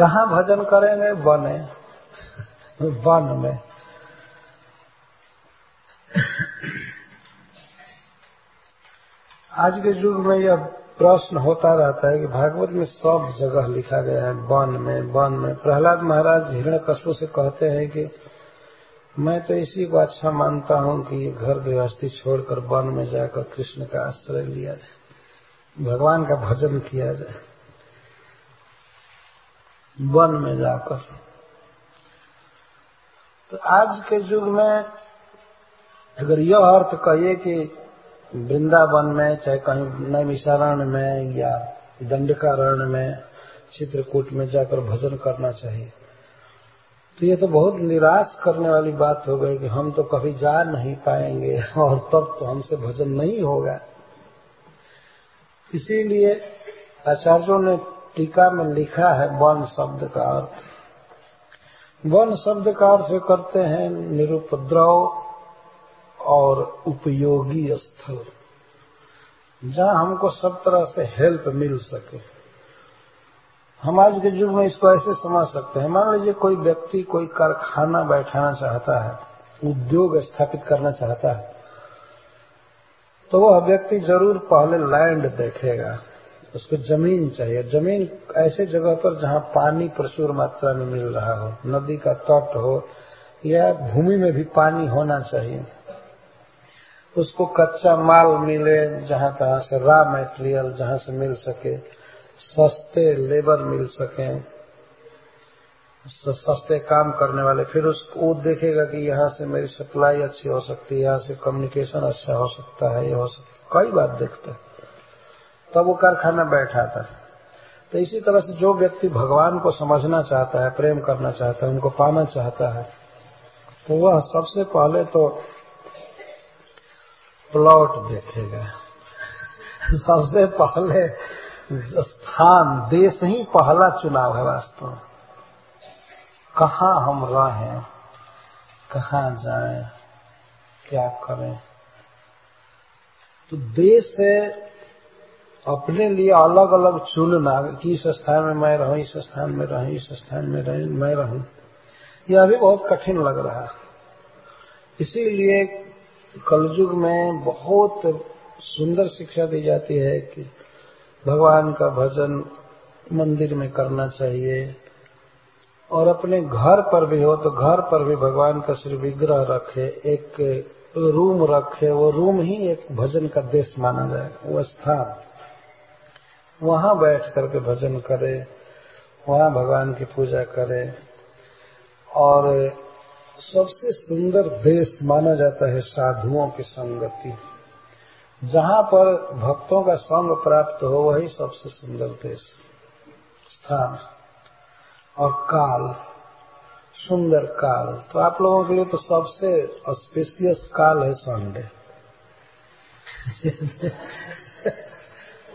कहाँ भजन करेंगे? बने वन में। आज के युग में यह प्रश्न होता रहता है कि भागवत में सब जगह लिखा गया है, वन में वन में। प्रहलाद महाराज हिरण कशु से कहते हैं कि मैं तो इसी को अच्छा मानता हूँ कि ये घर गृहस्थी छोड़कर वन में जाकर कृष्ण का आश्रय लिया जाए, भगवान का भजन किया जाए। वन में जाकर। तो आज के युग में अगर यह अर्थ कहिए कि वृंदावन में, चाहे कहीं नैमिषारण में या दंडकारण में, चित्रकूट में जाकर भजन करना चाहिए तो ये तो बहुत निराश करने वाली बात हो गई कि हम तो कभी जा नहीं पाएँगे और तब तो हमसे भजन नहीं होगा। इसीलिए आचार्यों ने टीका में लिखा है वन शब्द का अर्थ। वन शब्द का अर्थ करते हैं, निरुपद्रव और उपयोगी स्थल, जहाँ हमको सब तरह से हेल्प मिल सके। हम आज के युग में इसको ऐसे समझ सकते हैं। मान लीजिए कोई व्यक्ति कोई कारखाना बैठाना चाहता है, उद्योग स्थापित करना चाहता है तो वह व्यक्ति ज़रूर पहले लैंड देखेगा। उसको ज़मीन चाहिए। ज़मीन ऐसे जगह पर जहाँ पानी प्रचुर मात्रा में मिल रहा हो, नदी का तट हो, या भूमि में भी पानी होना चाहिए। उसको कच्चा माल मिले, जहाँ तहां से रॉ मटेरियल जहाँ से मिल सके, सस्ते लेबर मिल सके सस्ते काम करने वाले। फिर उसको वो देखेगा कि यहाँ से मेरी सप्लाई अच्छी हो सकती है, यहाँ से कम्युनिकेशन अच्छा हो सकता है, ये हो सकता है। कई बात देखता है। तब वो कारखाना बैठा था। तो इसी तरह से जो व्यक्ति भगवान को समझना चाहता है, प्रेम करना चाहता है, उनको पाना चाहता है तो वह सबसे पहले तो प्लॉट देखेगा। सबसे पहले स्थान, देश ही पहला चुनाव है वास्तव में। कहाँ हम रहें कहाँ जाएँ? क्या करें? तो देश से अपने लिए अलग अलग चुनना कि इस स्थान में मैं रहूँ, इस स्थान में रहूँ, इस स्थान में रहूँ, मैं रहूँ। यह अभी बहुत कठिन लग रहा है। इसीलिए कलयुग में बहुत सुंदर शिक्षा दी जाती है कि भगवान का भजन मंदिर में करना चाहिए। और अपने घर पर भी हो तो घर पर भी भगवान का श्री विग्रह रखे, एक रूम रखे, वो रूम ही एक भजन का देश माना जाए, वो स्थान। वहाँ बैठ करके भजन करे, वहाँ भगवान की पूजा करे। और सबसे सुंदर देश माना जाता है साधुओं की संगति। जहाँ पर भक्तों का संग प्राप्त हो, वही सबसे सुंदर देश। स्थान। और काल। सुंदर काल। तो आप लोगों के लिए तो सबसे स्पेशियस काल है संडे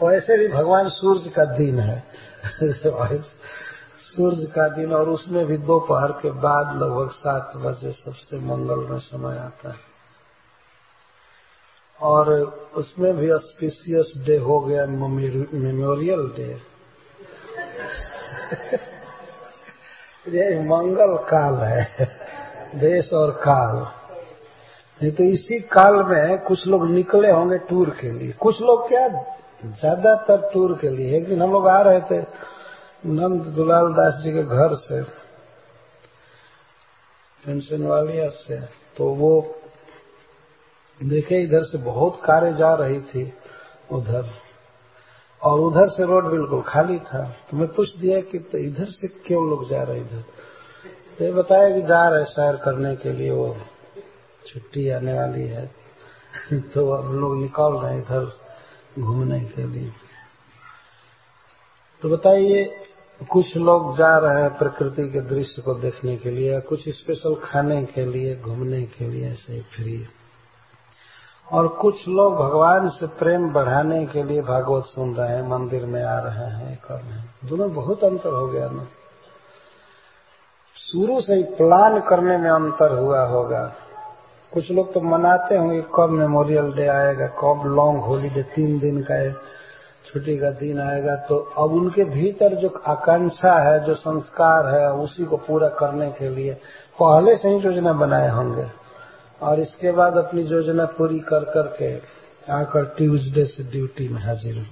वैसे भी भगवान सूर्य का दिन है। सूर्य का दिन और उसमें भी दोपहर के बाद लगभग सात बजे सबसे मंगल में समय आता है। और उसमें भी ऑस्पिशियस डे हो गया मेमोरियल डे ये मंगल काल है, देश और काल। नहीं तो इसी काल में कुछ लोग निकले होंगे टूर के लिए। कुछ लोग क्या ज़्यादातर टूर के लिए। एक दिन हम लोग आ रहे थे नंद दुलाल दास जी के घर से पेंशन वालिया से। तो वो देखे इधर से बहुत कारें जा रही थी उधर, और उधर से रोड बिल्कुल खाली था। तो मैं पूछ दिया कि तो इधर से क्यों लोग जा रहे इधर? तो ये बताया कि जा रहे सैर करने के लिए, वो छुट्टी आने वाली है। तो अब लोग निकल रहे इधर। घूमने के लिए। तो बताइए, कुछ लोग जा रहे हैं प्रकृति के दृश्य को देखने के लिए, कुछ स्पेशल खाने के लिए, घूमने के लिए ऐसे फ्री और कुछ लोग भगवान से प्रेम बढ़ाने के लिए भागवत सुन रहे हैं, मंदिर में आ रहे हैं, कर रहे हैं। दोनों बहुत अंतर हो गया ना। शुरू से ही प्लान करने में अंतर हुआ होगा। कुछ लोग तो मनाते होंगे, कब मेमोरियल डे आएगा, कब लॉन्ग होलीडे तीन दिन का छुट्टी का दिन आएगा तो अब उनके भीतर जो आकांक्षा है, जो संस्कार है, उसी को पूरा करने के लिए पहले से ही योजना बनाए होंगे। और इसके बाद अपनी योजना पूरी कर करके आकर ट्यूसडे से ड्यूटी में हाजिर हूँ।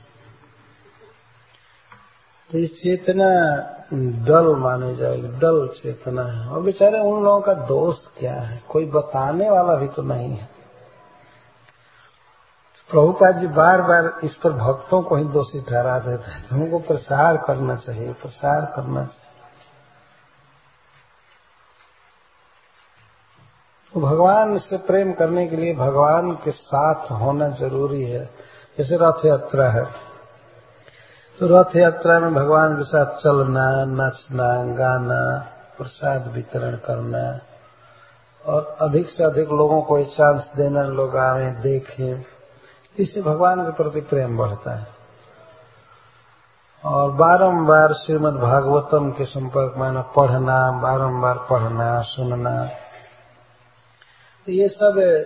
तो ये चेतना डल माने जाएगी डल चेतना है। और बेचारे उन लोगों का दोस्त क्या है? कोई बताने वाला भी तो नहीं है। प्रभुपाद जी बार बार इस पर भक्तों को ही दोषी ठहरा देते हैं। तो उनको प्रसार करना चाहिए, प्रसार करना चाहिए। तो भगवान से प्रेम करने के लिए भगवान के साथ होना ज़रूरी है। जैसे रथ यात्रा है। तो रथ यात्रा में भगवान के साथ चलना, नाचना, गाना, प्रसाद वितरण करना, और अधिक से अधिक लोगों को चांस देना, लोग आवे देखें, इससे भगवान के प्रति प्रेम बढ़ता है। और बारंबार श्रीमद् भागवतम के संपर्क में पढ़ना, बारंबार पढ़ना, सुनना, ये सब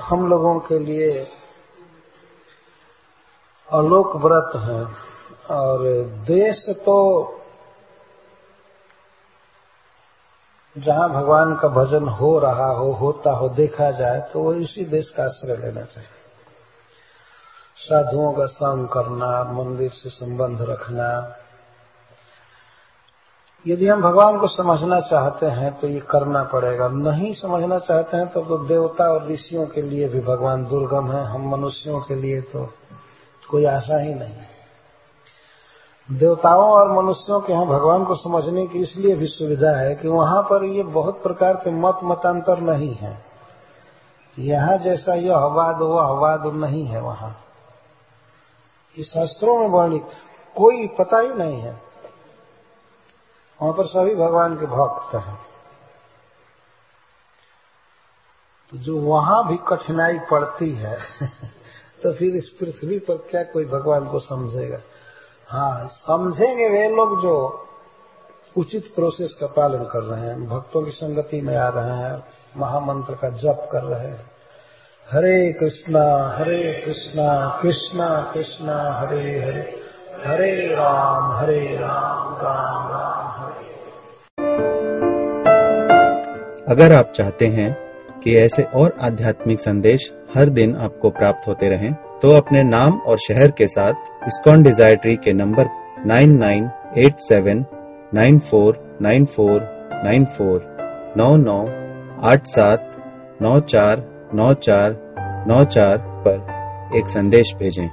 हम लोगों के लिए अलोक व्रत है। और देश तो जहाँ भगवान का भजन हो रहा हो होता हो देखा जाए तो वो इसी देश का आश्रय लेना चाहिए। साधुओं का संग करना मंदिर से संबंध रखना। यदि हम भगवान को समझना चाहते हैं तो ये करना पड़ेगा। नहीं समझना चाहते हैं तो, तो देवता और ऋषियों के लिए भी भगवान दुर्गम है हम मनुष्यों के लिए तो कोई आशा ही नहीं देवताओं और मनुष्यों के यहाँ भगवान को समझने की इसलिए भी सुविधा है कि वहाँ पर ये बहुत प्रकार के मत मतांतर नहीं है। यहाँ जैसा यह हवाद वह हवाद नहीं है वहाँ। ये शास्त्रों में वर्णित कोई पता ही नहीं है। वहाँ पर सभी भगवान के भक्त हैं। तो जो वहाँ भी कठिनाई पड़ती है तो फिर इस पृथ्वी पर क्या कोई भगवान को समझेगा? हाँ समझेंगे वे लोग जो उचित प्रोसेस का पालन कर रहे हैं भक्तों की संगति में आ रहे हैं महामंत्र का जप कर रहे हैं। हरे कृष्णा हरे कृष्णा कृष्णा कृष्णा हरे हरे हरे राम हरे राम राम राम हरे। अगर आप चाहते हैं कि ऐसे और आध्यात्मिक संदेश हर दिन आपको प्राप्त होते रहें, तो अपने नाम और शहर के साथ इस्कॉन डिजायट्री के नंबर 9987 9494 94 99 87 94 94 94 पर एक संदेश भेजें।